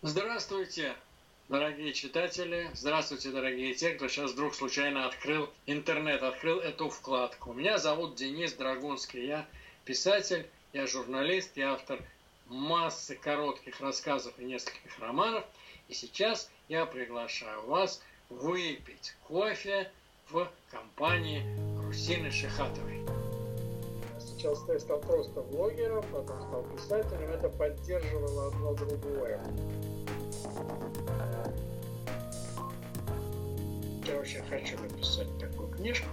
Здравствуйте, дорогие читатели, здравствуйте, дорогие те, кто сейчас вдруг случайно открыл интернет, открыл эту вкладку. Меня зовут Денис Драгунский, я писатель, я журналист, я автор массы коротких рассказов и нескольких романов. И сейчас я приглашаю вас выпить кофе в компании Русины Шихатовой. Сначала я стал просто блогером, потом стал писателем. Это поддерживало одно другое. Я очень хочу написать такую книжку,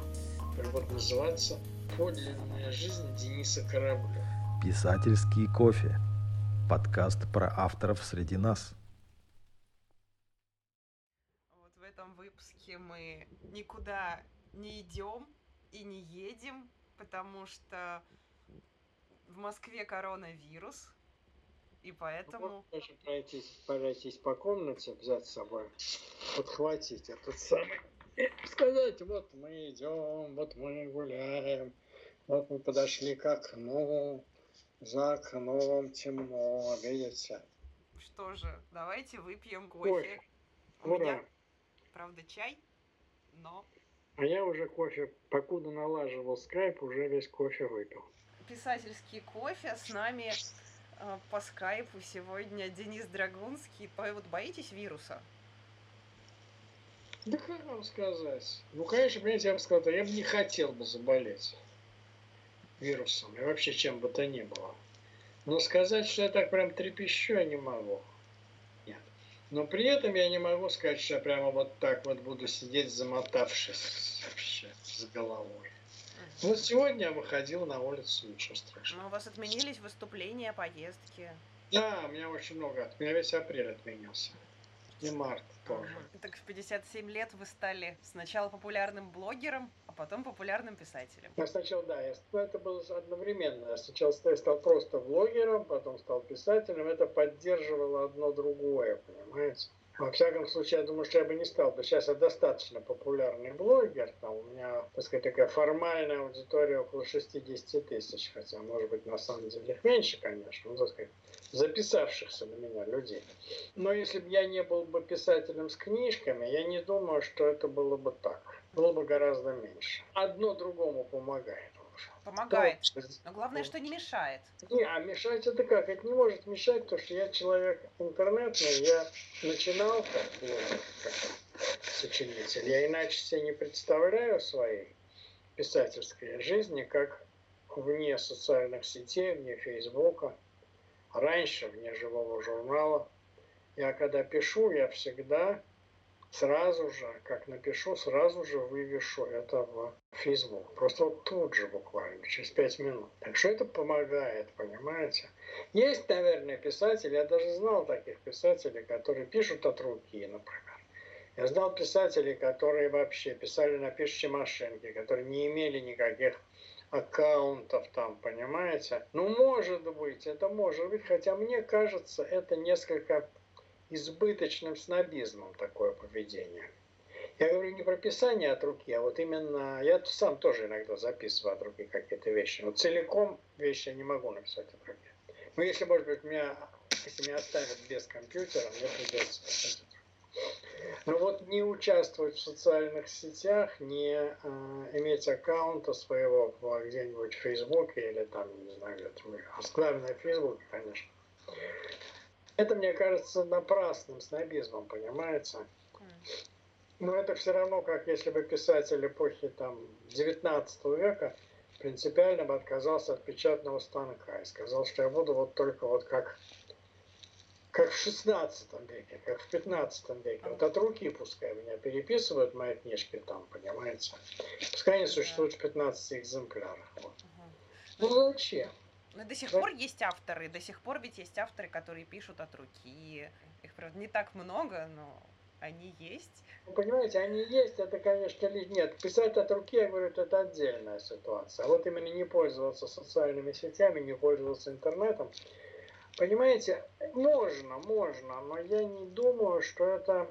которая будет называться «Подлинная жизнь Дениса Кораблева». Писательский кофе. Подкаст про авторов среди нас. Вот в этом выпуске мы никуда не идем и не едем, потому что в Москве коронавирус, и поэтому... Ну, можно пройтись, пройтись по комнате, взять с собой, подхватить этот самый, и сказать, вот мы идем, вот мы гуляем, вот мы подошли к окну, за окном темно, видите? Что же, давайте выпьем кофе. кофе. У Ура. меня, правда, чай, но... А я уже кофе, покуда налаживал скайп, уже весь кофе выпил. Писательский кофе с нами э, по скайпу сегодня Денис Драгунский. Вот боитесь вируса? Да как вам сказать? Ну, конечно, понимаете, я бы сказал, я бы не хотел бы заболеть вирусом и вообще чем бы то ни было. Но сказать, что я так прям трепещу, я не могу. Нет. Но при этом я не могу сказать, что я прямо вот так вот буду сидеть, замотавшись вообще с головой. Вот сегодня я выходил на улицу, ничего страшного. Но у вас отменились выступления, поездки? Да, у меня очень много. У меня весь апрель отменился. И март тоже. Так в 57 лет вы стали сначала популярным блогером, а потом популярным писателем. Я сначала, да, я, ну, это было одновременно. Я сначала стал просто блогером, потом стал писателем. Это поддерживало одно другое, понимаете? Во всяком случае, я думаю, что я бы не стал бы. Сейчас я достаточно популярный блогер. Там у меня, так сказать, такая формальная аудитория около 60 тысяч. Хотя, может быть, на самом деле их меньше, конечно. Ну, так сказать, записавшихся на меня людей. Но если бы я не был бы писателем с книжками, я не думаю, что это было бы так. Было бы гораздо меньше. Одно другому помогает. Помогает. Но главное, что не мешает. Не, а мешать это как? Это не может мешать, потому что я человек интернетный, я начинал как, ну, как сочинитель. Я иначе себе не представляю своей писательской жизни, как вне социальных сетей, вне Фейсбука, раньше вне живого журнала. Я когда пишу, я всегда сразу же, как напишу, сразу же вывешу это в Facebook. Просто вот тут же буквально, через пять минут. Так что это помогает, понимаете? Есть, наверное, писатели, я даже знал таких писателей, которые пишут от руки, например. Я знал писателей, которые вообще писали на пишущей машинке, которые не имели никаких аккаунтов там, понимаете? Ну, может быть, это может быть, хотя мне кажется, это несколько избыточным снобизмом такое поведение. Я говорю не про писание от руки, а вот именно, я сам тоже иногда записываю от руки какие-то вещи, но целиком вещи я не могу написать от руки. Но если, может быть, меня, если меня оставят без компьютера, мне придется но вот не участвовать в социальных сетях, не э, иметь аккаунта своего где-нибудь в Фейсбуке или там, не знаю, где-то, главное в Фейсбуке, конечно, это, мне кажется, напрасным снобизмом, понимаете? Но это все равно, как если бы писатель эпохи там, 19 века принципиально бы отказался от печатного станка и сказал, что я буду вот только вот как, как в 16 веке, как в 15 веке. Вот от руки пускай меня переписывают мои книжки там, понимаете? Пускай они существуют в 15 экземплярах. Вот. Ну зачем? Но до сих пор есть авторы, до сих пор ведь есть авторы, которые пишут от руки. Их, правда, не так много, но они есть. Вы понимаете, они есть, это, конечно, нет. Писать от руки, я говорю, это отдельная ситуация. А вот именно не пользоваться социальными сетями, не пользоваться интернетом. Понимаете, можно, можно, но я не думаю, что это,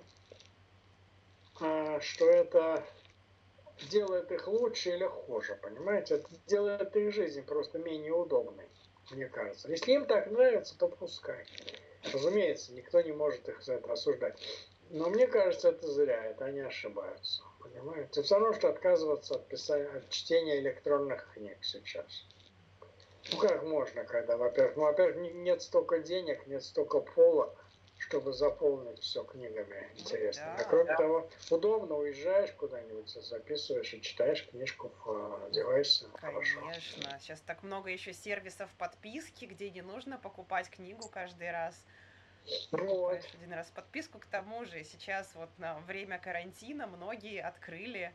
а, что это делает их лучше или хуже, понимаете? Это делает их жизнь просто менее удобной, мне кажется. Если им так нравится, то пускай. Разумеется, никто не может их за это осуждать. Но мне кажется, это зря, это они ошибаются. Понимаете? Все равно, что отказываться от, писания, от чтения электронных книг сейчас. Ну как можно, когда, во-первых, ну, во-первых, нет столько денег, нет столько полок, чтобы заполнить все книгами ну интересными. Да, а кроме да. того, удобно, уезжаешь куда-нибудь, записываешь и читаешь книжку в девайсе. Конечно. Хорошо. Сейчас так много еще сервисов подписки, где не нужно покупать книгу каждый раз. Вот. один раз подписку. К тому же сейчас вот на время карантина многие открыли,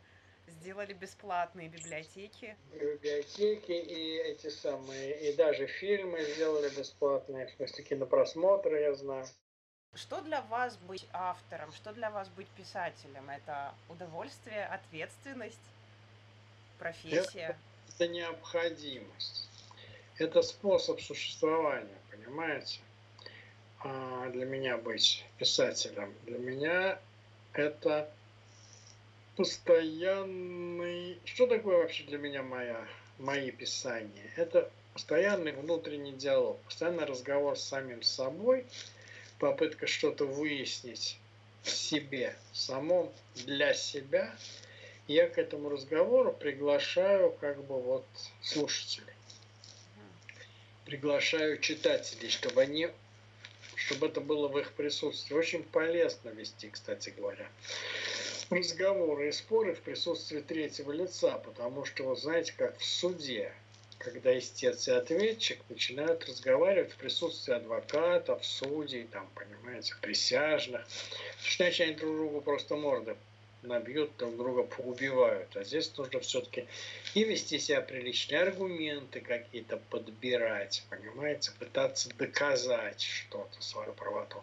сделали бесплатные библиотеки. Библиотеки и эти самые, и даже фильмы сделали бесплатные, в смысле кинопросмотры, я знаю. Что для вас быть автором, что для вас быть писателем? Это удовольствие, ответственность, профессия? Это, это необходимость. Это способ существования, понимаете? А для меня быть писателем, для меня это постоянный... Что такое вообще для меня моя, мои писания? Это постоянный внутренний диалог, постоянный разговор с самим собой – попытка что-то выяснить в себе самом для себя, я к этому разговору приглашаю как бы вот слушателей. Приглашаю читателей, чтобы они чтобы это было в их присутствии. Очень полезно вести, кстати говоря, разговоры и споры в присутствии третьего лица, потому что, вы знаете, как в суде, когда истец и ответчик начинают разговаривать в присутствии адвокатов, судей, там, понимаете, присяжных. Иначе они друг другу просто морды набьют, друг друга поубивают. А здесь нужно все-таки и вести себя приличные аргументы какие-то подбирать, понимаете, пытаться доказать что-то, свою правоту.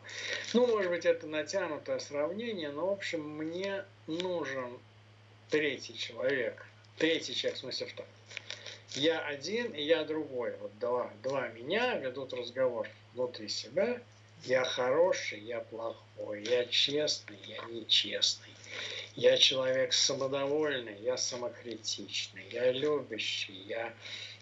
Ну, может быть, это натянутое сравнение, но, в общем, мне нужен третий человек. Третий человек, в смысле, что я один и я другой. Вот два, два меня ведут разговор внутри себя. Я хороший, я плохой, я честный, я нечестный. Я человек самодовольный, я самокритичный, я любящий, я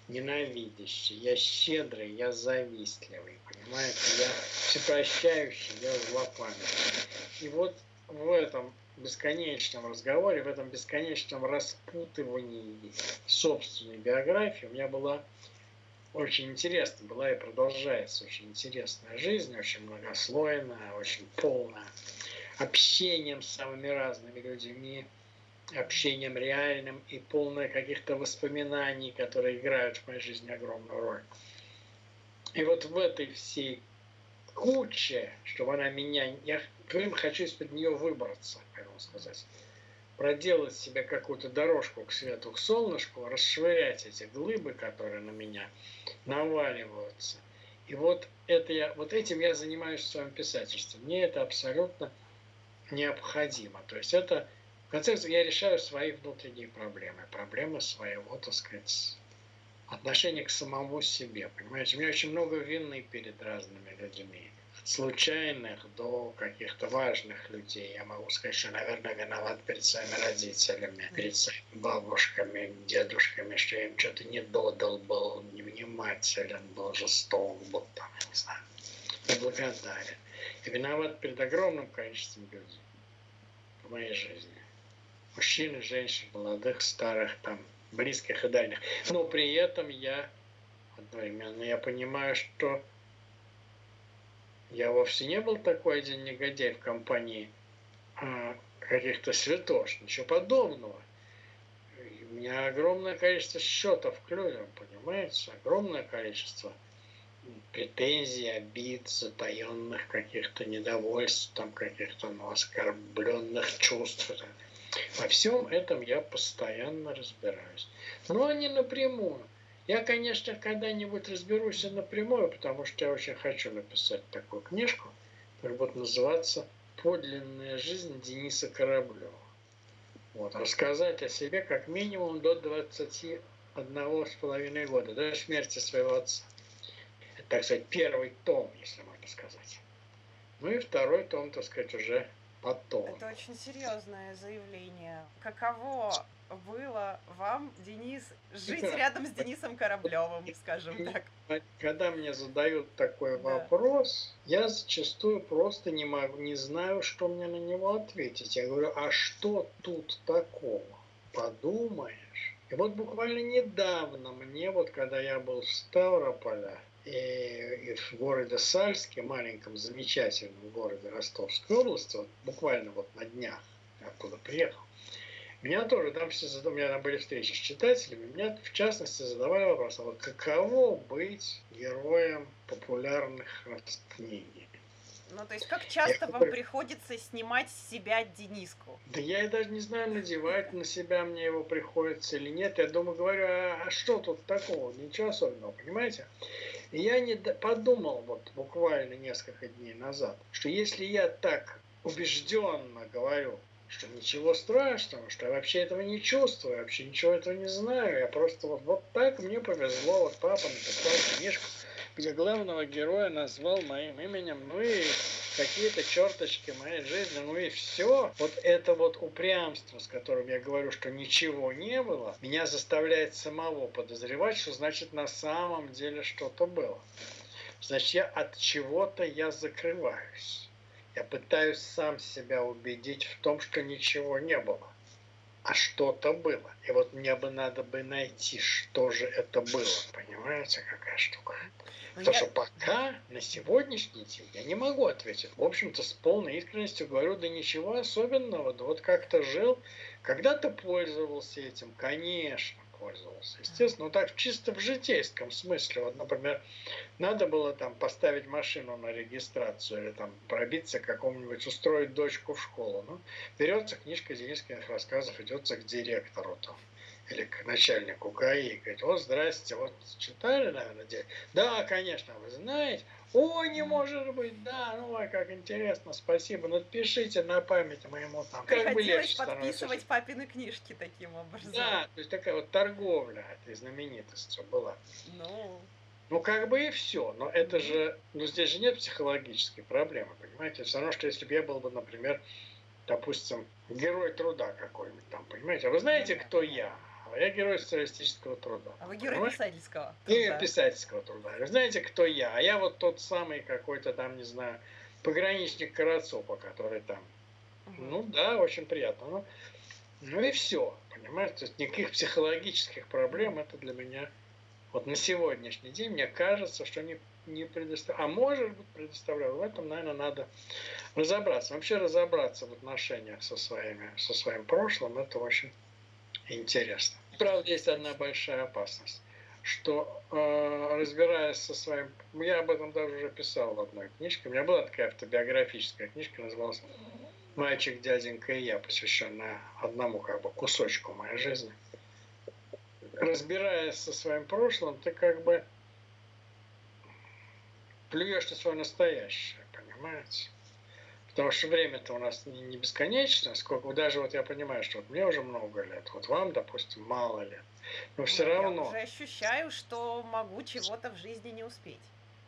ненавидящий, я щедрый, я завистливый, понимаете, я всепрощающий, я злопамятный. И вот в этом бесконечном разговоре, в этом бесконечном распутывании собственной биографии у меня была очень интересная, была и продолжается очень интересная жизнь, очень многослойная, очень полная, общением с самыми разными людьми, общением реальным и полное каких-то воспоминаний, которые играют в моей жизни огромную роль. И вот в этой всей куче, чтобы она меня... Я хочу из-под нее выбраться вам сказать, проделать себе какую-то дорожку к свету, к солнышку, расшвырять эти глыбы, которые на меня наваливаются. И вот, это я, вот этим я занимаюсь в своем писательстве. Мне это абсолютно необходимо. То есть это, в конце концов, я решаю свои внутренние проблемы, проблемы своего, так сказать, отношения к самому себе. Понимаете, у меня очень много вины перед разными людьми случайных до каких-то важных людей. Я могу сказать, что, наверное, виноват перед своими родителями, перед своими бабушками, дедушками, что я им что-то не додал, был невнимателен, был жесток, был там, не знаю, неблагодарен. И виноват перед огромным количеством людей в моей жизни. Мужчин и женщин, молодых, старых, там, близких и дальних. Но при этом я одновременно я понимаю, что я вовсе не был такой один негодяй в компании а, каких-то святош, ничего подобного. И у меня огромное количество счетов клювем, понимаете? Огромное количество претензий, обид, затаенных каких-то недовольств, там каких-то ну, оскорбленных чувств. Во всем этом я постоянно разбираюсь. Но не напрямую. Я, конечно, когда-нибудь разберусь напрямую, потому что я очень хочу написать такую книжку, которая будет называться «Подлинная жизнь Дениса Кораблева». Вот, рассказать о себе как минимум до 21 с половиной года, до смерти своего отца. Это, так сказать, первый том, если можно сказать. Ну и второй том, так сказать, уже потом. Это очень серьезное заявление. Каково было вам, Денис, жить рядом с Денисом Кораблевым, скажем так? Когда мне задают такой Да. вопрос, я зачастую просто не могу, не знаю, что мне на него ответить. Я говорю, а что тут такого? Подумаешь. И вот буквально недавно мне, вот когда я был в Ставрополе и, и в городе Сальске, маленьком замечательном городе Ростовской области, вот буквально вот на днях я оттуда приехал, меня тоже там все зада- у меня там были встречи с читателями, меня в частности задавали вопрос, а вот каково быть героем популярных книг? Ну, то есть, как часто Я вам говорю- приходится снимать с себя Дениску? Да я и даже не знаю, надевать на себя мне его приходится или нет. Я думаю, говорю, а, а что тут такого? Ничего особенного, понимаете? Я не подумал вот буквально несколько дней назад, что если я так убежденно говорю, что ничего страшного, что я вообще этого не чувствую, вообще ничего этого не знаю, я просто вот, вот так мне повезло, вот папа написал книжку, где главного героя назвал моим именем, ну и какие-то черточки моей жизни, ну и все. Вот это вот упрямство, с которым я говорю, что ничего не было, меня заставляет самого подозревать, что значит на самом деле что-то было. Значит, я от чего-то я закрываюсь. Я пытаюсь сам себя убедить в том, что ничего не было. А что-то было. И вот мне бы надо бы найти, что же это было. Понимаете, какая штука? Ну, Потому я- что пока, на сегодняшний день, я не могу ответить. В общем-то, с полной искренностью говорю, да ничего особенного. Да вот как-то жил, когда-то пользовался этим, конечно, пользовался. Естественно, так чисто в житейском смысле. Вот, например, надо было там поставить машину на регистрацию или там пробиться к какому-нибудь, устроить дочку в школу. Ну, берется книжка Денискиных рассказов, идется к директору там или к начальнику ГАИ, и говорит, вот, здрасте, вот читали, наверное, де- Да, конечно, вы знаете. Ой, не может быть, да, ну, ой, как интересно, спасибо. Ну, пишите на память моему там. Как бы Приходилось легче становится подписывать папины книжки таким образом. да, то есть такая вот торговля этой знаменитостью была. Ну, Ну, как бы и все. Но это же, ну, здесь же нет психологической проблемы, понимаете? Все равно, что если бы я был бы, например, допустим, герой труда какой-нибудь там, понимаете? А вы знаете, кто я? А я герой социалистического труда. а вы герой Понимаете? писательского. И труда. писательского труда. Вы знаете, кто я? А я вот тот самый какой-то там, не знаю, пограничник Карацопа, который там Мгм. ну да, очень приятно. Ну, ну и все, понимаете? То есть никаких психологических проблем это для меня вот на сегодняшний день мне кажется, что не, не предоставляю. А может быть предоставляю. В этом, наверное, надо разобраться. Вообще разобраться в отношениях со, своими, со своим прошлым, это очень интересно. Правда, есть одна большая опасность что э, разбираясь со своим... Я об этом даже уже писал в одной книжке. У меня была такая автобиографическая книжка, называлась «Мальчик, дяденька и я», посвященная одному как бы кусочку моей жизни. Разбираясь со своим прошлым, ты как бы плюешь на свое настоящее, понимаете? Потому что время-то у нас не, не бесконечно, сколько даже вот я понимаю, что вот мне уже много лет, вот вам, допустим, мало лет, но все Ну, Я равно. уже ощущаю, что могу чего-то в жизни не успеть.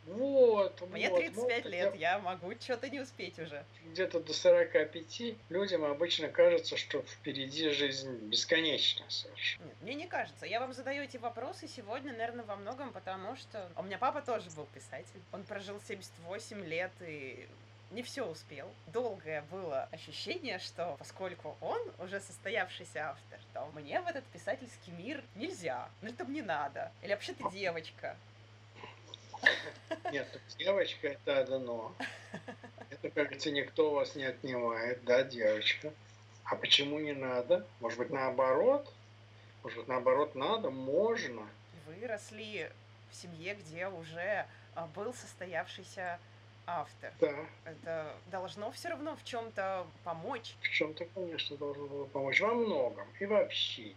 Вот, Мне вот, 35 вот, лет, я могу что-то не успеть уже. Где-то до 45 людям обычно кажется, что впереди жизнь бесконечна совершенно. Нет, мне не кажется. Я вам задаю эти вопросы сегодня, наверное, во многом потому, что... У меня папа тоже был писатель. Он прожил 78 лет и не все успел. Долгое было ощущение, что поскольку он уже состоявшийся автор, то мне в этот писательский мир нельзя. Ну, это мне надо. Или вообще ты девочка. Нет, девочка это одно. Это, как говорится, никто вас не отнимает, да, девочка. А почему не надо? Может быть, наоборот? Может быть, наоборот, надо? Можно. Вы росли в семье, где уже а, был состоявшийся автор. Да, Это должно все равно в чем-то помочь. в чем-то, конечно, должно было помочь. Во многом. И в общении,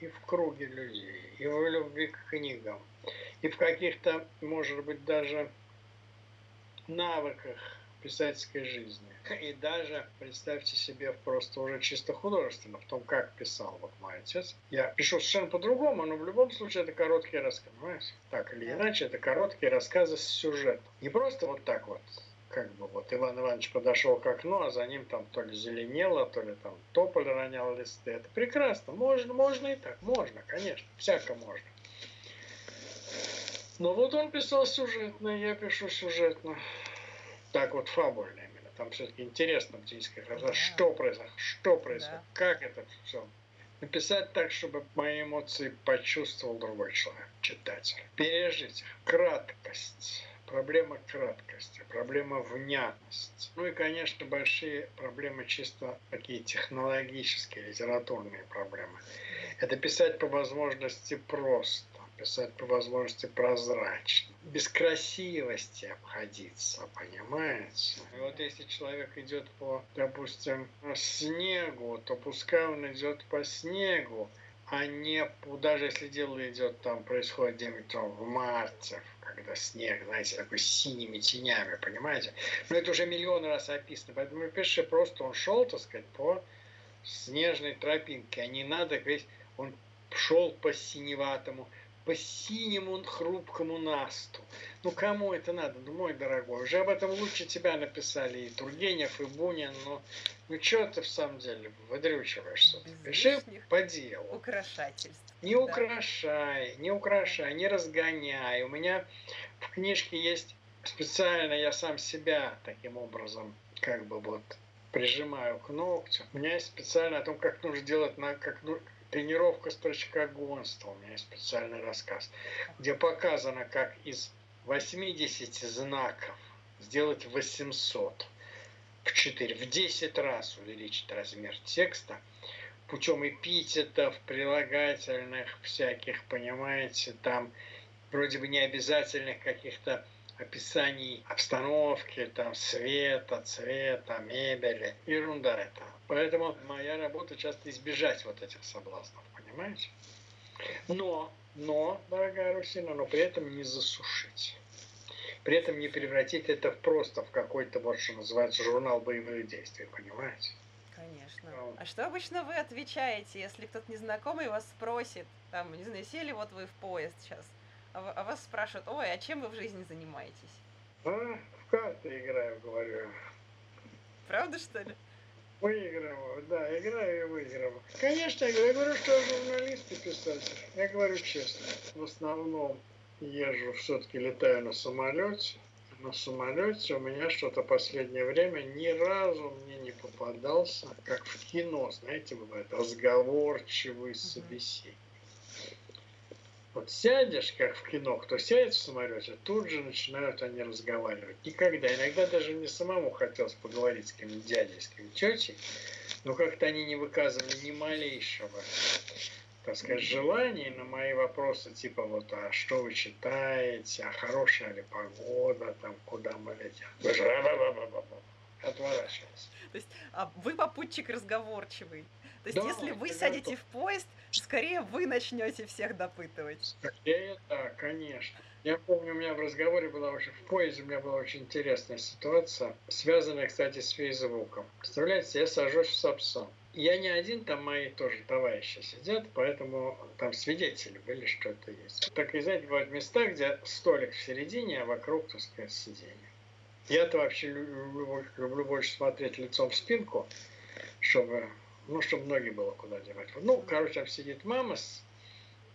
и в круге людей, и в любви к книгам, и в каких-то, может быть, даже навыках писательской жизни. И даже, представьте себе, просто уже чисто художественно, в том, как писал вот мой отец. Я пишу совершенно по-другому, но в любом случае это короткие рассказы, понимаете? Так или иначе, это короткие рассказы с сюжетом. Не просто вот так вот, как бы вот Иван Иванович подошел к окну, а за ним там то ли зеленело, то ли там тополь ронял листы. Это прекрасно. Можно, можно и так. Можно, конечно. Всяко можно. Но вот он писал сюжетно, я пишу сюжетно. Так вот фабульно именно. Там все-таки интересно птичка да. что произошло, что произошло, да. как это все. Написать так, чтобы мои эмоции почувствовал другой человек, читатель. Пережить их. Краткость проблема краткости, проблема внятности. Ну и, конечно, большие проблемы чисто такие технологические, литературные проблемы. Это писать по возможности просто, писать по возможности прозрачно, без красивости обходиться, понимаете? И вот если человек идет по, допустим, снегу, то пускай он идет по снегу, а не, даже если дело идет там, происходит где-нибудь в марте, когда снег, знаете, такой синими тенями, понимаете? Но это уже миллион раз описано, поэтому пиши просто он шел, так сказать, по снежной тропинке, а не надо говорить, он шел по синеватому, по синему хрупкому насту. Ну, кому это надо? Ну, мой дорогой, уже об этом лучше тебя написали и Тургенев, и Бунин, но ну, что ты в самом деле выдрючиваешься? Пиши по делу. Украшательств. Не да. украшай, не украшай, не разгоняй. У меня в книжке есть специально, я сам себя таким образом как бы вот прижимаю к ногтю. У меня есть специально о том, как нужно делать, на, как, ну, тренировка строчкогонства. У меня есть специальный рассказ, где показано, как из 80 знаков сделать 800 в 4, в 10 раз увеличить размер текста путем эпитетов, прилагательных всяких, понимаете, там вроде бы необязательных каких-то описаний обстановки, там, света, цвета, мебели. Ерунда это. Поэтому моя работа часто избежать вот этих соблазнов, понимаете? Но, но, дорогая Русина, но при этом не засушить. При этом не превратить это просто в какой-то, вот что называется, журнал боевых действий, понимаете? Конечно. А, а что обычно вы отвечаете, если кто-то незнакомый вас спросит, там, не знаю, сели вот вы в поезд сейчас, а, а вас спрашивают, ой, а чем вы в жизни занимаетесь? А, в карты играю, говорю. Правда, что ли? Выигрываю, да, играю и выигрываю. Конечно, я говорю, что я журналист и писатель. Я говорю честно. В основном езжу, все-таки летаю на самолете. На самолете у меня что-то последнее время ни разу мне не попадался, как в кино, знаете, бывает разговорчивый собеседник. Вот сядешь, как в кино, кто сядет в самолете, тут же начинают они разговаривать. Никогда. Иногда даже мне самому хотелось поговорить с кем-нибудь дядей, с кем-нибудь тетей, но как-то они не выказывали ни малейшего, так сказать, желания на мои вопросы, типа вот, а что вы читаете, а хорошая ли погода, там, куда мы летим. Отворачивался. То есть, а вы попутчик разговорчивый. То есть, да, если вы сядете готов. в поезд, скорее вы начнете всех допытывать. Скорее, да, конечно. Я помню, у меня в разговоре была очень, в поезде у меня была очень интересная ситуация, связанная, кстати, с Фейсбуком. Представляете, я сажусь в Сапсан. Я не один, там мои тоже товарищи сидят, поэтому там свидетели были, что это есть. Так и знаете, бывают места, где столик в середине, а вокруг, так сказать, сиденье. Я-то вообще люблю, люблю больше смотреть лицом в спинку, чтобы ну, чтобы ноги было куда девать. Ну, короче, там сидит мама с,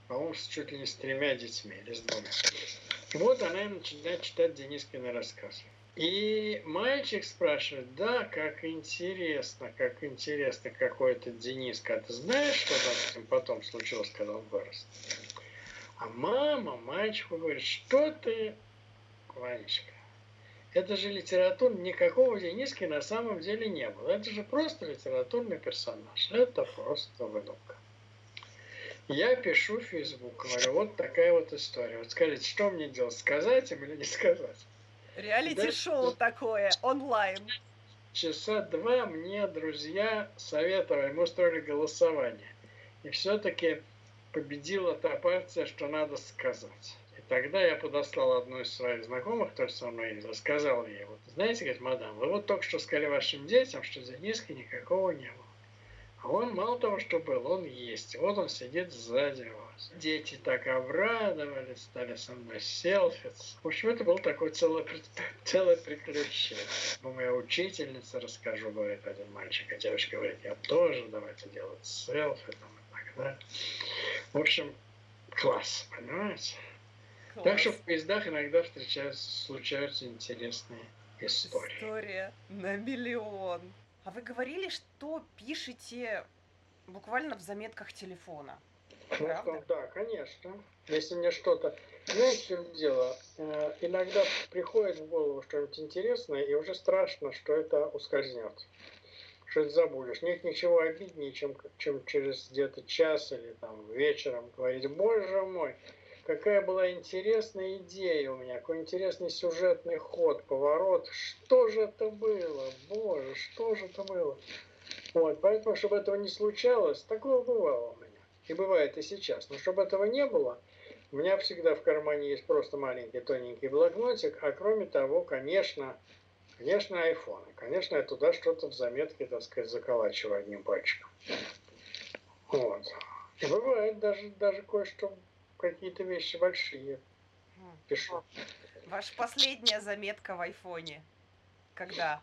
по-моему, с чуть ли не с тремя детьми или с двумя. Вот она и начинает читать Денискины рассказы. И мальчик спрашивает, да, как интересно, как интересно, какой это Дениска. А ты знаешь, что там потом случилось, когда он вырос? А мама мальчику говорит, что ты, Ванечка, это же литература, никакого Дениски на самом деле не было. Это же просто литературный персонаж. Это просто выдумка. Я пишу в Facebook, говорю, вот такая вот история. Вот скажите, что мне делать, сказать им или не сказать? Реалити-шоу такое, онлайн. Часа два мне друзья советовали, мы устроили голосование. И все-таки победила та партия, что надо сказать. Тогда я подослал одну из своих знакомых, кто со мной рассказал ей, вот, знаете, говорит, мадам, вы вот только что сказали вашим детям, что Дениски никакого не было. А он мало того, что был, он есть. Вот он сидит сзади вас. Дети так обрадовались, стали со мной селфиться. В общем, это было такое целое, целое приключение. Моя учительница, расскажу, говорит один мальчик, а девочка говорит, я тоже, давайте делать селфи там, и так далее. В общем, класс, понимаете? Класс. Так что в поездах иногда встречаются, случаются интересные истории. История на миллион. А вы говорили, что пишете буквально в заметках телефона. Правда? Ну, да, конечно. Если мне что-то... Знаете, в чем дело? Э, иногда приходит в голову что-нибудь интересное, и уже страшно, что это ускользнет. Что это забудешь. Нет ничего обиднее, чем, чем через где-то час или там вечером говорить, боже мой, какая была интересная идея у меня, какой интересный сюжетный ход, поворот. Что же это было? Боже, что же это было? Вот, поэтому, чтобы этого не случалось, такое бывало у меня. И бывает и сейчас. Но чтобы этого не было, у меня всегда в кармане есть просто маленький тоненький блокнотик, а кроме того, конечно, конечно, iPhone. Конечно, я туда что-то в заметке, так сказать, заколачиваю одним пальчиком. Вот. И бывает даже, даже кое-что какие-то вещи большие пишу. Ваша последняя заметка в айфоне. Когда?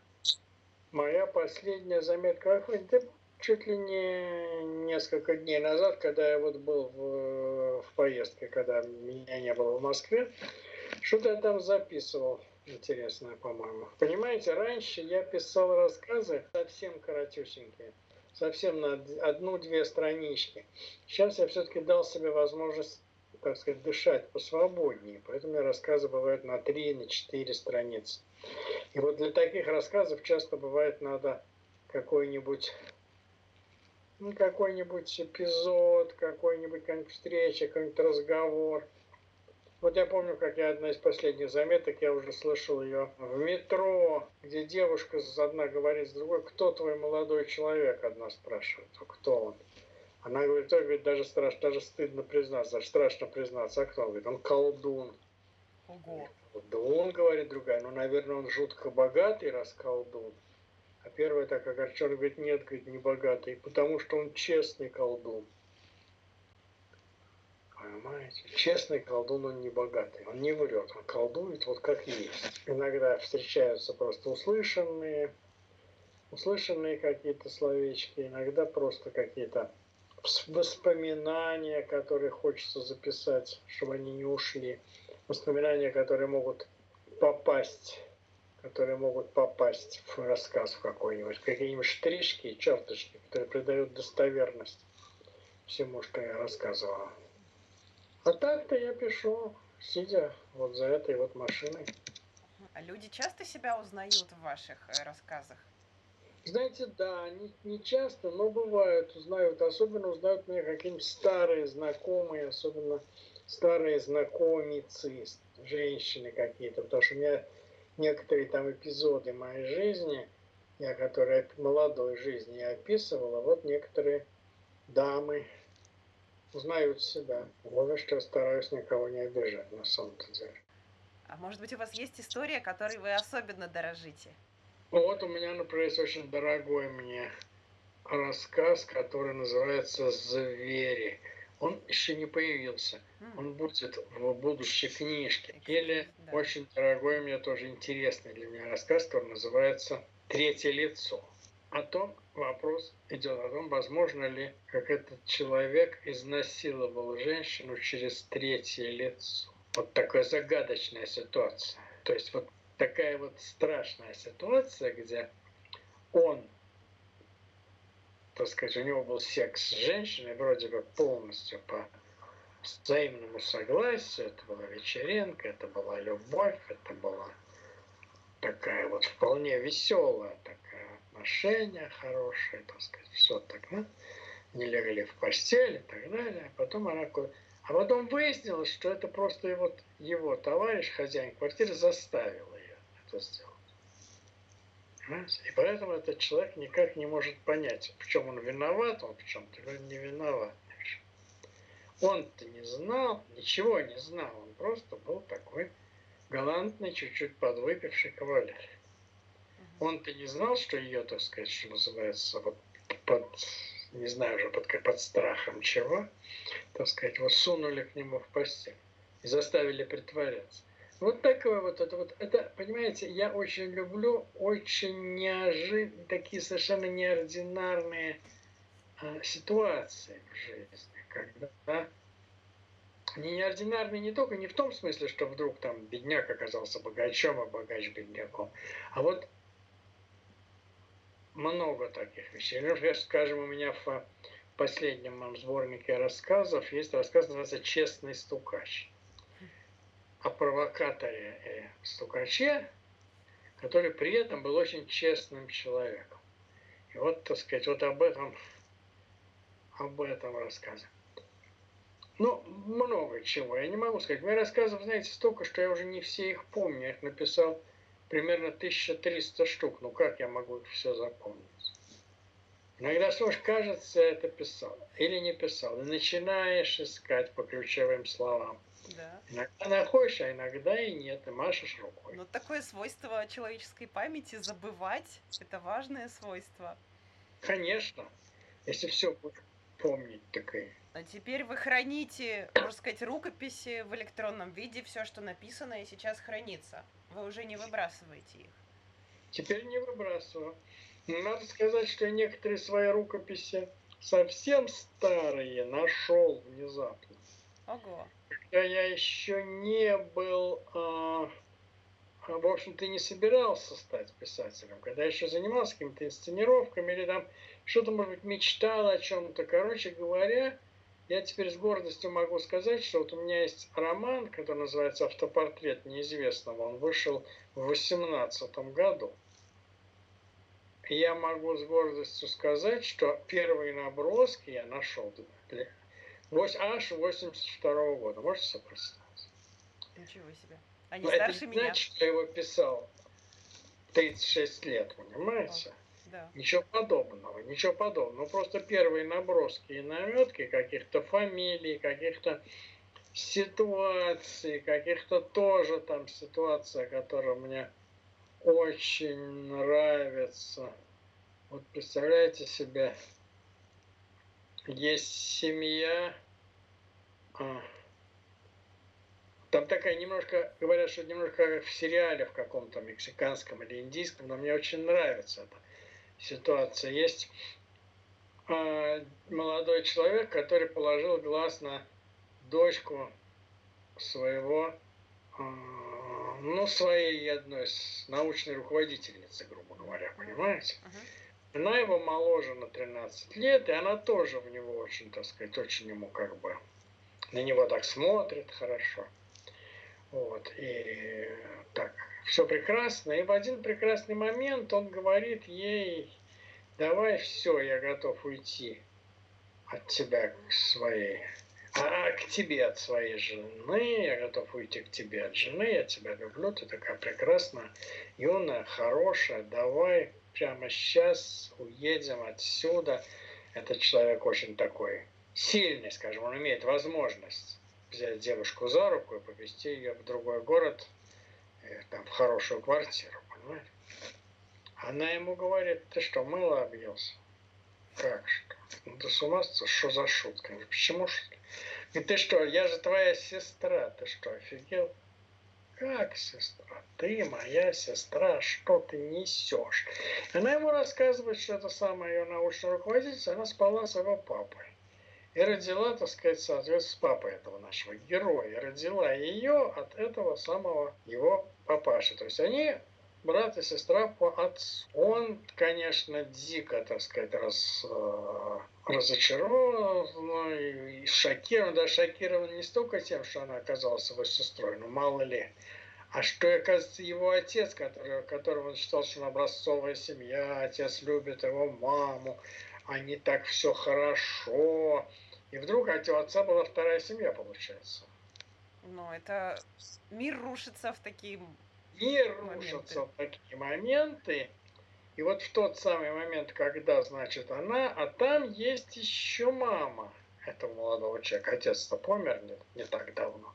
Моя последняя заметка в айфоне. Да чуть ли не несколько дней назад, когда я вот был в, в поездке, когда меня не было в Москве, что-то я там записывал интересное, по-моему. Понимаете, раньше я писал рассказы совсем коротюсенькие, совсем на одну-две странички. Сейчас я все-таки дал себе возможность так сказать, дышать посвободнее. Поэтому у рассказы бывают на 3, на 4 страницы. И вот для таких рассказов часто бывает надо какой-нибудь ну, какой-нибудь эпизод, какой-нибудь какая встреча, какой-нибудь разговор. Вот я помню, как я одна из последних заметок, я уже слышал ее в метро, где девушка одна говорит с другой, кто твой молодой человек, одна спрашивает, кто он? Она говорит, ой, говорит, даже страшно, даже стыдно признаться, даже страшно признаться. А кто? Он говорит, он колдун. Ого. Да он, говорит другая, ну, наверное, он жутко богатый, раз колдун. А первая так огорчена, говорит, нет, говорит, не богатый, потому что он честный колдун. Понимаете? Честный колдун, он не богатый, он не врет, он колдует вот как есть. Иногда встречаются просто услышанные, услышанные какие-то словечки, иногда просто какие-то воспоминания, которые хочется записать, чтобы они не ушли. Воспоминания, которые могут попасть, которые могут попасть в рассказ в какой-нибудь. Какие-нибудь штришки черточки, которые придают достоверность всему, что я рассказывал. А так-то я пишу, сидя вот за этой вот машиной. А люди часто себя узнают в ваших э, рассказах? Знаете, да, не, не часто, но бывают, узнают. Особенно узнают меня какие-нибудь старые знакомые, особенно старые знакомицы, женщины какие-то. Потому что у меня некоторые там эпизоды моей жизни, я которые молодой жизни я описывала, вот некоторые дамы узнают себя. Вот что я стараюсь никого не обижать на самом-то деле. А может быть у вас есть история, которой вы особенно дорожите? Вот у меня, например, есть очень дорогой мне рассказ, который называется «Звери». Он еще не появился. Он будет в будущей книжке. Или да. очень дорогой мне тоже интересный для меня рассказ, который называется «Третье лицо». О том вопрос идет о том, возможно ли, как этот человек изнасиловал женщину через третье лицо. Вот такая загадочная ситуация. То есть вот такая вот страшная ситуация, где он, так сказать, у него был секс с женщиной вроде бы полностью по взаимному согласию, это была вечеринка, это была любовь, это была такая вот вполне веселая такая отношение хорошее, так сказать, все так, ну, не легли в постель и так далее. А потом она а потом выяснилось, что это просто его, его товарищ, хозяин квартиры, заставил это сделать. Понимаете? И поэтому этот человек никак не может понять, в чем он виноват, он в чем-то не виноват. Он-то не знал, ничего не знал, он просто был такой галантный, чуть-чуть подвыпивший кавалер. Он-то не знал, что ее, так сказать, что называется, вот под не знаю уже под, под страхом чего, так сказать, вот сунули к нему в постель и заставили притворяться. Вот такое вот это вот, это, понимаете, я очень люблю очень неожиданные, такие совершенно неординарные а, ситуации в жизни, когда не неординарные не только не в том смысле, что вдруг там бедняк оказался богачом, а богач бедняком, а вот много таких вещей. Например, скажем, у меня в последнем сборнике рассказов есть рассказ, называется «Честный стукач» о провокаторе и стукаче, который при этом был очень честным человеком. И вот, так сказать, вот об этом, об этом рассказываю. Ну, много чего. Я не могу сказать. Мои рассказов, знаете, столько, что я уже не все их помню. Я их написал примерно 1300 штук. Ну, как я могу их все запомнить? Иногда, слушай, кажется, это писал или не писал. И начинаешь искать по ключевым словам. Да. Иногда находишь, а иногда и нет, и машешь рукой. Но такое свойство человеческой памяти забывать, это важное свойство. Конечно. Если все помнить, такое. А теперь вы храните, можно сказать, рукописи в электронном виде, все, что написано, и сейчас хранится. Вы уже не выбрасываете их. Теперь не выбрасываю. Надо сказать, что некоторые свои рукописи совсем старые нашел внезапно. Ого. Когда я еще не был, э, в общем-то, не собирался стать писателем, когда я еще занимался какими-то инсценировками или там что-то, может быть, мечтал о чем-то. Короче говоря, я теперь с гордостью могу сказать, что вот у меня есть роман, который называется «Автопортрет неизвестного». Он вышел в 2018 году. Я могу с гордостью сказать, что первые наброски я нашел для, аж 82 -го года. Можете себе представить? Ничего себе. Они Но старше это не меня. значит, что его писал 36 лет, понимаете? Да. Ничего подобного, ничего подобного. Ну, просто первые наброски и наметки каких-то фамилий, каких-то ситуаций, каких-то тоже там ситуаций, которые мне очень нравятся. Вот представляете себе, есть семья, а, там такая немножко, говорят, что немножко как в сериале в каком-то мексиканском или индийском, но мне очень нравится это ситуация. Есть э, молодой человек, который положил глаз на дочку своего, э, ну, своей одной научной руководительницы, грубо говоря, понимаете? Она его моложе на 13 лет, и она тоже в него очень, так сказать, очень ему как бы, на него так смотрит хорошо. Вот, и так, все прекрасно. И в один прекрасный момент он говорит ей, давай все, я готов уйти от тебя к своей, а к тебе от своей жены, я готов уйти к тебе от жены, я тебя люблю, ты такая прекрасная, юная, хорошая, давай прямо сейчас уедем отсюда. Этот человек очень такой сильный, скажем, он имеет возможность взять девушку за руку и повезти ее в другой город, Э, там, в хорошую квартиру, понимаете? Она ему говорит, ты что, мыло объелся? Как что? Ну ты с ума что за шутка? Почему шутка? Говорит, ты что, я же твоя сестра, ты что, офигел? Как сестра? Ты моя сестра, что ты несешь? Она ему рассказывает, что это самая ее научная руководительница, она спала с его папой. И родила, так сказать, соответственно, с папой этого нашего героя. Родила ее от этого самого его папаши. То есть они брат и сестра по отцу. Он, конечно, дико, так сказать, раз, э, разочарован шокирован. Да, шокирован не столько тем, что она оказалась его сестрой, но мало ли. А что, оказывается, его отец, который, которого он считал, что он образцовая семья, отец любит его маму, они так все хорошо. И вдруг от у отца была вторая семья, получается. Ну, это мир рушится в такие Мир рушится в такие моменты. И вот в тот самый момент, когда, значит, она, а там есть еще мама этого молодого человека. Отец-то помер не, не так давно.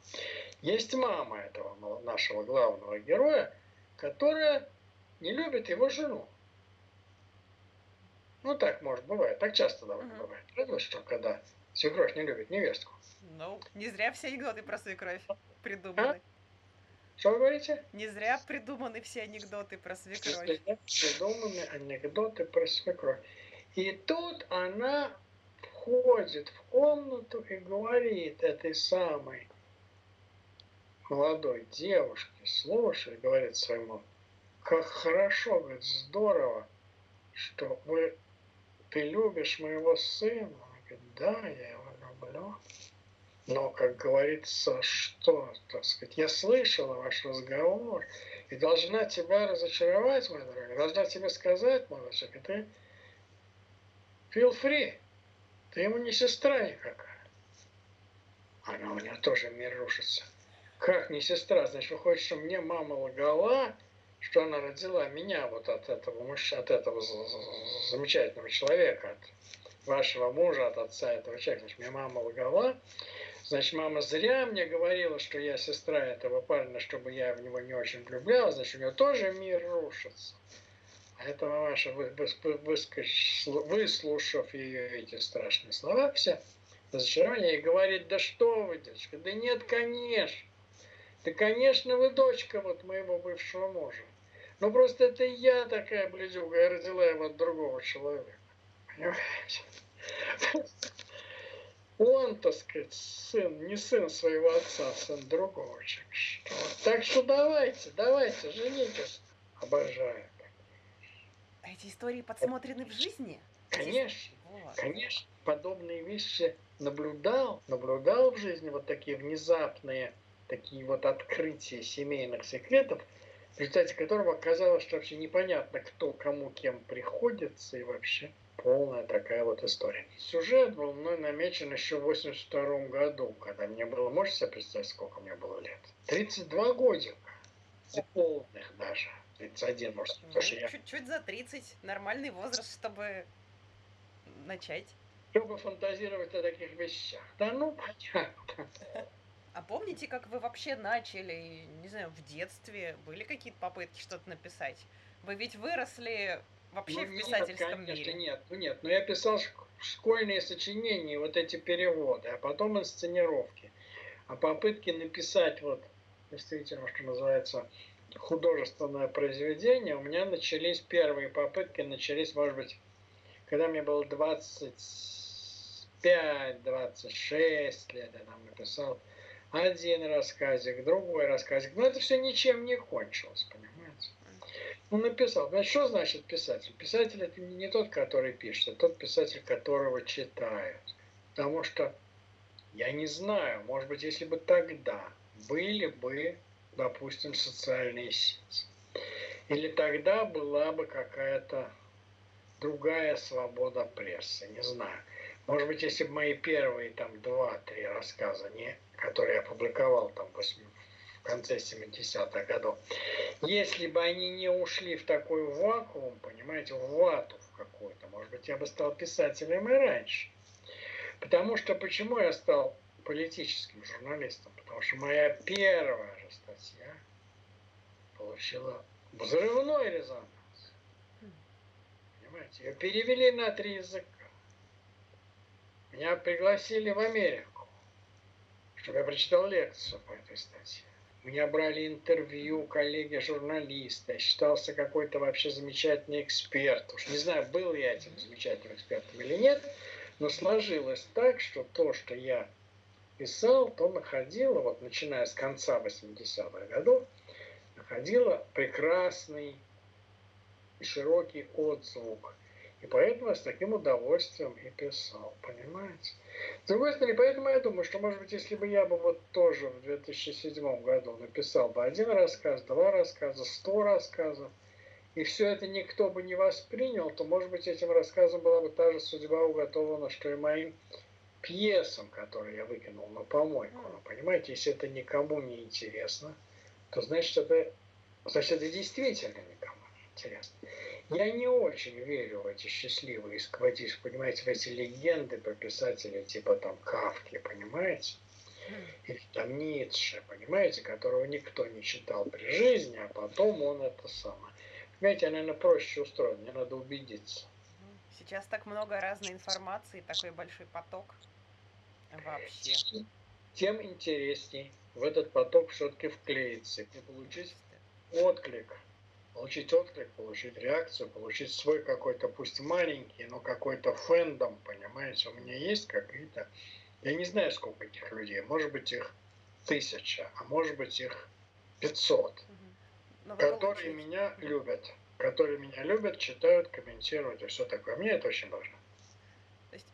Есть мама этого нашего главного героя, которая не любит его жену. Ну, так, может, бывает. Так часто довольно Мгм. бывает. Правда, что когда свекровь не любит невестку. Ну, не зря все анекдоты про свекровь придуманы. Что вы говорите? Не зря придуманы все анекдоты про свекровь. Придуманы анекдоты про свекровь. И тут она входит в комнату и говорит этой самой молодой девушке, слушай, говорит своему, как хорошо, говорит, здорово, что вы, ты любишь моего сына. Она говорит, да, я его люблю. Но, как говорится, что, так сказать, я слышала ваш разговор и должна тебя разочаровать, моя дорогая, должна тебе сказать, малышек, и ты feel free, ты ему не сестра никакая. Она у нее тоже мир рушится. Как не сестра? Значит, выходит, что мне мама лгала, что она родила меня вот от этого мужчины, от этого замечательного человека, от вашего мужа, от отца этого человека. Значит, мне мама лгала. Значит, мама зря мне говорила, что я сестра этого парня, чтобы я в него не очень влюблялась. Значит, у нее тоже мир рушится. А эта мамаша, выслушав ее эти страшные слова, все, разочарование, и говорит, да что вы, девочка, да нет, конечно. Да, конечно, вы дочка вот моего бывшего мужа. Но просто это я такая бледюга, я родила его от другого человека. Понимаете? Он, так сказать, сын, не сын своего отца, а сын другого человека. Так что давайте, давайте, женитесь. Обожаю. А эти истории подсмотрены в жизни? Конечно. Вот. Конечно, подобные вещи наблюдал, наблюдал в жизни вот такие внезапные, такие вот открытия семейных секретов, в результате которого оказалось, что вообще непонятно, кто кому кем приходится и вообще полная такая вот история. Сюжет был мной намечен еще в 82 году, когда мне было, можете себе представить, сколько мне было лет? 32 годика, полных даже. 31, может, Ну, потому что я чуть-чуть за 30. Нормальный возраст, чтобы начать. чтобы фантазировать о таких вещах. Да ну, понятно. А помните, как вы вообще начали, не знаю, в детстве? Были какие-то попытки что-то написать? Вы ведь выросли вообще Ну, в нет, писательском конечно, мире. нет, ну нет. Но я писал шк- школьные сочинения, вот эти переводы, а потом инсценировки. А попытки написать вот действительно, что называется, художественное произведение, у меня начались первые попытки, начались, может быть, когда мне было 25-26 лет, я там написал один рассказик, другой рассказик. Но это все ничем не кончилось, понимаете? Ну, написал. Значит, что значит писатель? Писатель это не тот, который пишет, а тот писатель, которого читают. Потому что я не знаю, может быть, если бы тогда были бы, допустим, социальные сети, или тогда была бы какая-то другая свобода прессы, не знаю. Может быть, если бы мои первые там два-три рассказа, не, которые я опубликовал там в конце 70-х годов, если бы они не ушли в такой вакуум, понимаете, в вату в какую-то, может быть, я бы стал писателем и раньше. Потому что почему я стал политическим журналистом? Потому что моя первая же статья получила взрывной резонанс. Понимаете, ее перевели на три языка. Меня пригласили в Америку, чтобы я прочитал лекцию по этой статье. Меня брали интервью коллеги-журналисты. Я считался какой-то вообще замечательный эксперт. Уж не знаю, был я этим замечательным экспертом или нет, но сложилось так, что то, что я писал, то находило, вот начиная с конца 80-х годов, находило прекрасный и широкий отзвук. И поэтому я с таким удовольствием и писал, понимаете? С другой стороны, поэтому я думаю, что, может быть, если бы я бы вот тоже в 2007 году написал бы один рассказ, два рассказа, сто рассказов, и все это никто бы не воспринял, то, может быть, этим рассказом была бы та же судьба уготована, что и моим пьесам, которые я выкинул на помойку. Ну, понимаете, если это никому не интересно, то значит это, значит, это действительно никому не интересно. Я не очень верю в эти счастливые, сквозишь, понимаете, в эти легенды про писателей типа там Кавки, понимаете? Или там Ницше, понимаете, которого никто не читал при жизни, а потом он это самое. Понимаете, я, наверное, проще устроен, мне надо убедиться. Сейчас так много разной информации, такой большой поток вообще. Тем интересней в этот поток все-таки вклеиться и получить отклик. Получить отклик, получить реакцию, получить свой какой-то, пусть маленький, но какой-то фэндом, понимаете? У меня есть какие-то, я не знаю, сколько этих людей, может быть их тысяча, а может быть их пятьсот, угу. которые меня любят которые меня любят, читают, комментируют и все такое. Мне это очень важно. То есть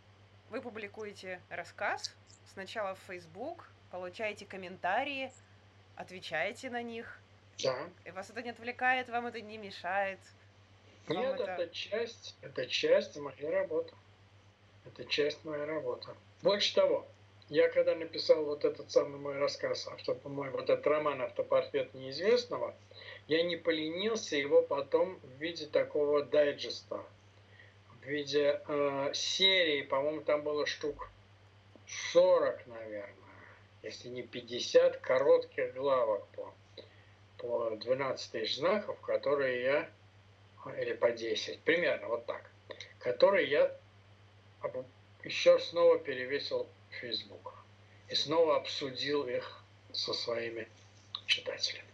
вы публикуете рассказ сначала в Facebook, получаете комментарии, отвечаете на них. Да. И вас это не отвлекает, вам это не мешает. Нет, это... это часть, это часть моей работы. Это часть моей работы. Больше того, я когда написал вот этот самый мой рассказ, авто, мой вот этот роман «Автопортрет неизвестного», я не поленился его потом в виде такого дайджеста, в виде э, серии, по-моему, там было штук 40, наверное, если не 50 коротких главок по, по 12 тысяч знаков, которые я, или по 10, примерно вот так, которые я еще снова перевесил Facebook. И снова обсудил их со своими читателями.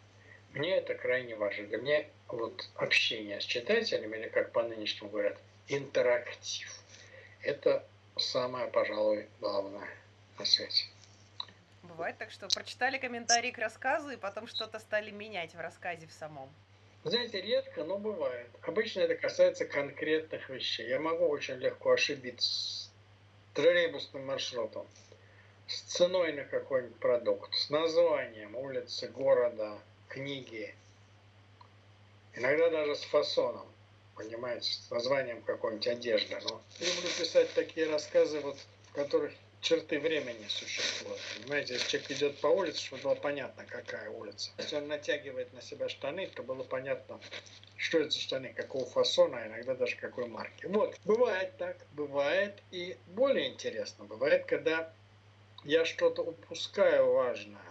Мне это крайне важно. Для меня вот общение с читателями, или как по-нынешнему говорят, интерактив, это самое, пожалуй, главное на свете. Бывает так, что прочитали комментарии к рассказу и потом что-то стали менять в рассказе в самом. Знаете, редко, но бывает. Обычно это касается конкретных вещей. Я могу очень легко ошибиться троллейбусным маршрутом, с ценой на какой-нибудь продукт, с названием улицы, города, книги, иногда даже с фасоном, понимаете, с названием какой-нибудь одежды. Но люблю писать такие рассказы, вот, в которых черты времени существуют. Понимаете, если человек идет по улице, чтобы было понятно, какая улица. Если он натягивает на себя штаны, то было понятно, что это за штаны, какого фасона, а иногда даже какой марки. Вот, бывает так, бывает. И более интересно, бывает, когда я что-то упускаю важное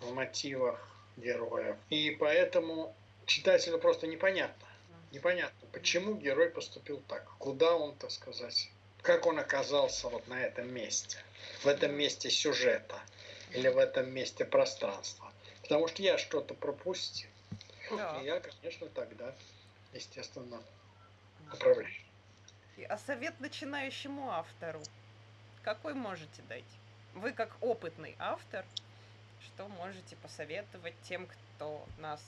в мотивах героев. И поэтому читателю просто непонятно. Непонятно, почему герой поступил так, куда он, так сказать, как он оказался вот на этом месте, в этом месте сюжета или в этом месте пространства. Потому что я что-то пропустил. Да. И я, конечно, тогда, естественно, управляю. А совет начинающему автору какой можете дать? Вы как опытный автор, что можете посоветовать тем, кто нас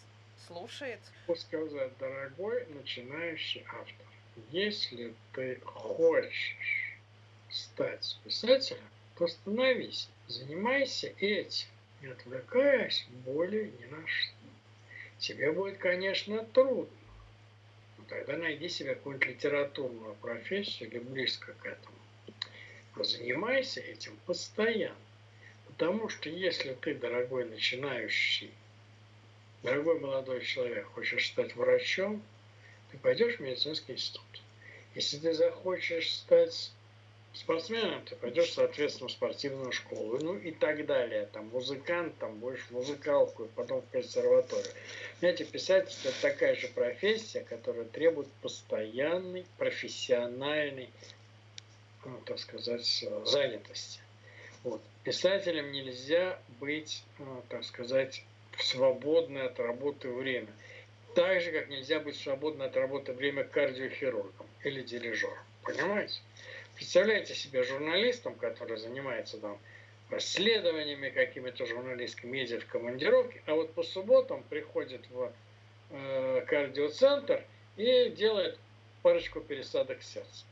слушает? Сказать, дорогой начинающий автор, если ты хочешь стать писателем, то становись, занимайся этим, не отвлекаясь более ни на что. Тебе будет, конечно, трудно, но тогда найди себе какую-нибудь литературную профессию или близко к этому. Но занимайся этим постоянно. Потому что если ты, дорогой начинающий, дорогой молодой человек, хочешь стать врачом, ты пойдешь в медицинский институт. Если ты захочешь стать спортсменом, ты пойдешь, соответственно, в спортивную школу, ну и так далее. Там музыкант, там будешь в музыкалку, потом в консерваторию. Знаете, писательство – это такая же профессия, которая требует постоянной, профессиональной, ну, так сказать, занятости. Вот. Писателем нельзя быть, ну, так сказать, в свободное от работы время. Так же, как нельзя быть свободно от работы время кардиохирургом или дирижером. Понимаете? Представляете себе журналистом, который занимается там расследованиями какими-то журналистскими, ездит в командировки, а вот по субботам приходит в э, кардиоцентр и делает парочку пересадок сердца.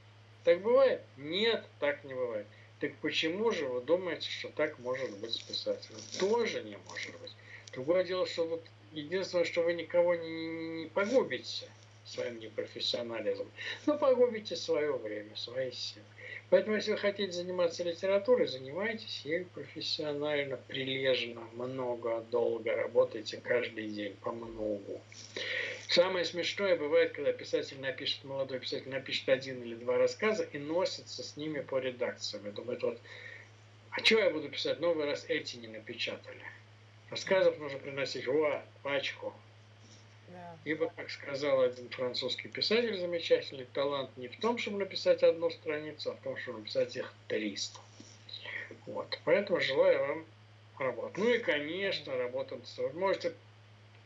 Так бывает? Нет, так не бывает. Так почему же вы думаете, что так может быть с писателем? Тоже не может быть. Другое дело, что вот единственное, что вы никого не, не погубите своим непрофессионализмом, но погубите свое время, свои силы. Поэтому, если вы хотите заниматься литературой, занимайтесь ею профессионально, прилежно, много, долго, работайте каждый день по многу. Самое смешное бывает, когда писатель напишет, молодой писатель напишет один или два рассказа и носится с ними по редакциям. И думает, вот, а что я буду писать, новый раз эти не напечатали. Рассказов нужно приносить, о, пачку. Да. Ибо, как сказал один французский писатель замечательный, талант не в том, чтобы написать одну страницу, а в том, чтобы написать их 300. Вот. Поэтому желаю вам работать. Ну и, конечно, работа. Вы можете...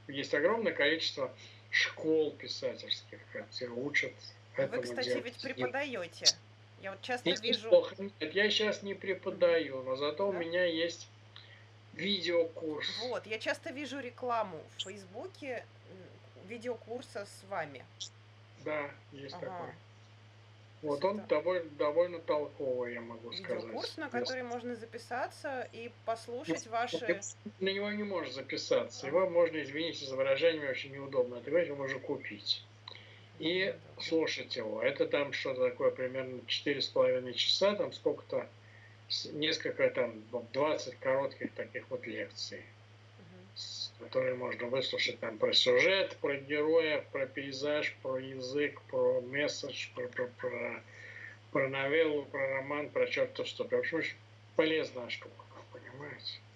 Есть огромное количество школ писательских, где учат Вы, этому кстати, делать. ведь преподаете. Я вот часто Нет, вижу... плохо. Нет, я сейчас не преподаю, но зато у Да? меня есть видеокурс. Вот, я часто вижу рекламу в Фейсбуке видеокурса с вами. Да, есть Ага. такой. Вот он Это- довольно, довольно толковый, я могу сказать. Видеокурс, на который можно записаться и послушать ваши... На него не можешь записаться. Его можно, извините за выражение, очень неудобно. Это его можно купить. И слушать его. Это там что-то такое, примерно четыре с половиной часа, там сколько-то, несколько там, 20 коротких таких вот лекций, с- которые можно выслушать там про сюжет, про героев, про пейзаж, про язык, про месседж, про, про, про, про новеллу, про роман, про черт что. В общем, очень полезная штука?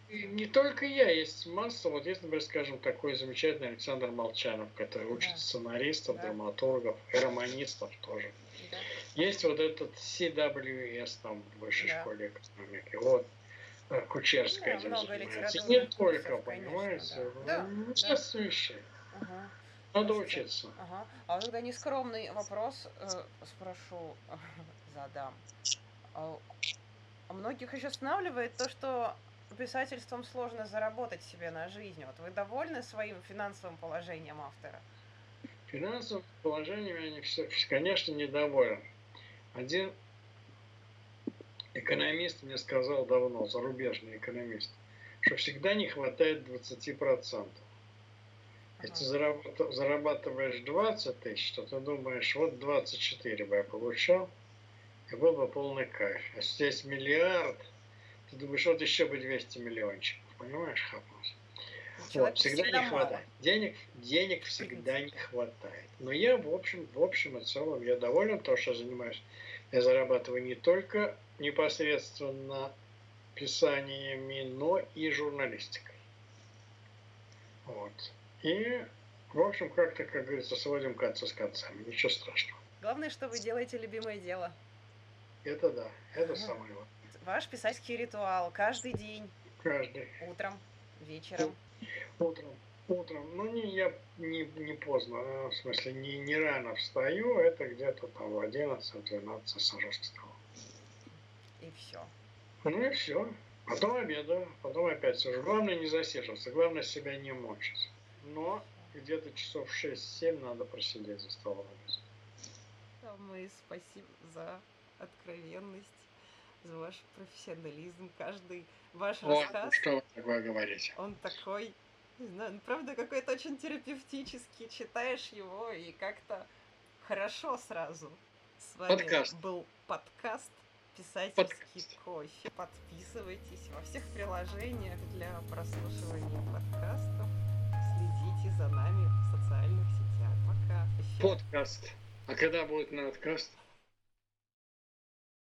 И не только я, есть масса. Вот есть, например, скажем, такой замечательный Александр Молчанов, который учит Да. сценаристов, Да. драматургов и романистов тоже. Да. Есть вот этот CWS там в высшей Да. школе экономики. Вот э, Кучерская Да, этим занимается. И не только, понимаете? да. Ну, Да, вещей. Ага. Надо учиться. Ага. А вот тогда нескромный вопрос э, спрошу, задам. А а многих еще останавливает то, что писательством сложно заработать себе на жизнь. Вот вы довольны своим финансовым положением автора? Финансовым положением я, не все, конечно, недоволен. Один экономист мне сказал давно, зарубежный экономист, что всегда не хватает 20%. Если зарабат- зарабатываешь 20 тысяч, то ты думаешь, вот 24 бы я получал, и был бы полный кайф. А здесь миллиард, ты думаешь, вот еще бы 200 миллиончиков. Понимаешь, хапнуть? Вот, всегда, не мало. хватает. Денег, денег всегда не хватает. Но я, в общем, в общем и целом, я доволен, то, что занимаюсь. Я зарабатываю не только непосредственно писаниями, но и журналистикой. Вот. И, в общем, как-то, как говорится, сводим концы с концами. Ничего страшного. Главное, что вы делаете любимое дело. Это да, это Ага. самое главное. Ваш писательский ритуал каждый день, Каждый. утром, вечером. Утром. Утром. Ну, не, я не, не поздно, а, в смысле, не, не рано встаю, это где-то там в 11-12 сажусь к столу. И все. Ну и все. Потом обедаю, потом опять сижу. Главное не засиживаться, главное себя не мочить. Но где-то часов 6-7 надо просидеть за столом. Мы спасибо за откровенность, за ваш профессионализм. Каждый ваш Вот, рассказ, что вы такое говорите. он такой, не знаю, ну, правда, какой-то очень терапевтический. Читаешь его и как-то хорошо сразу. С вами Подкаст. был подкаст «Писательский Подкаст. кофе». Подписывайтесь во всех приложениях для прослушивания подкастов. Следите за нами в социальных сетях. Пока. Еще Подкаст. А когда будет на откаст?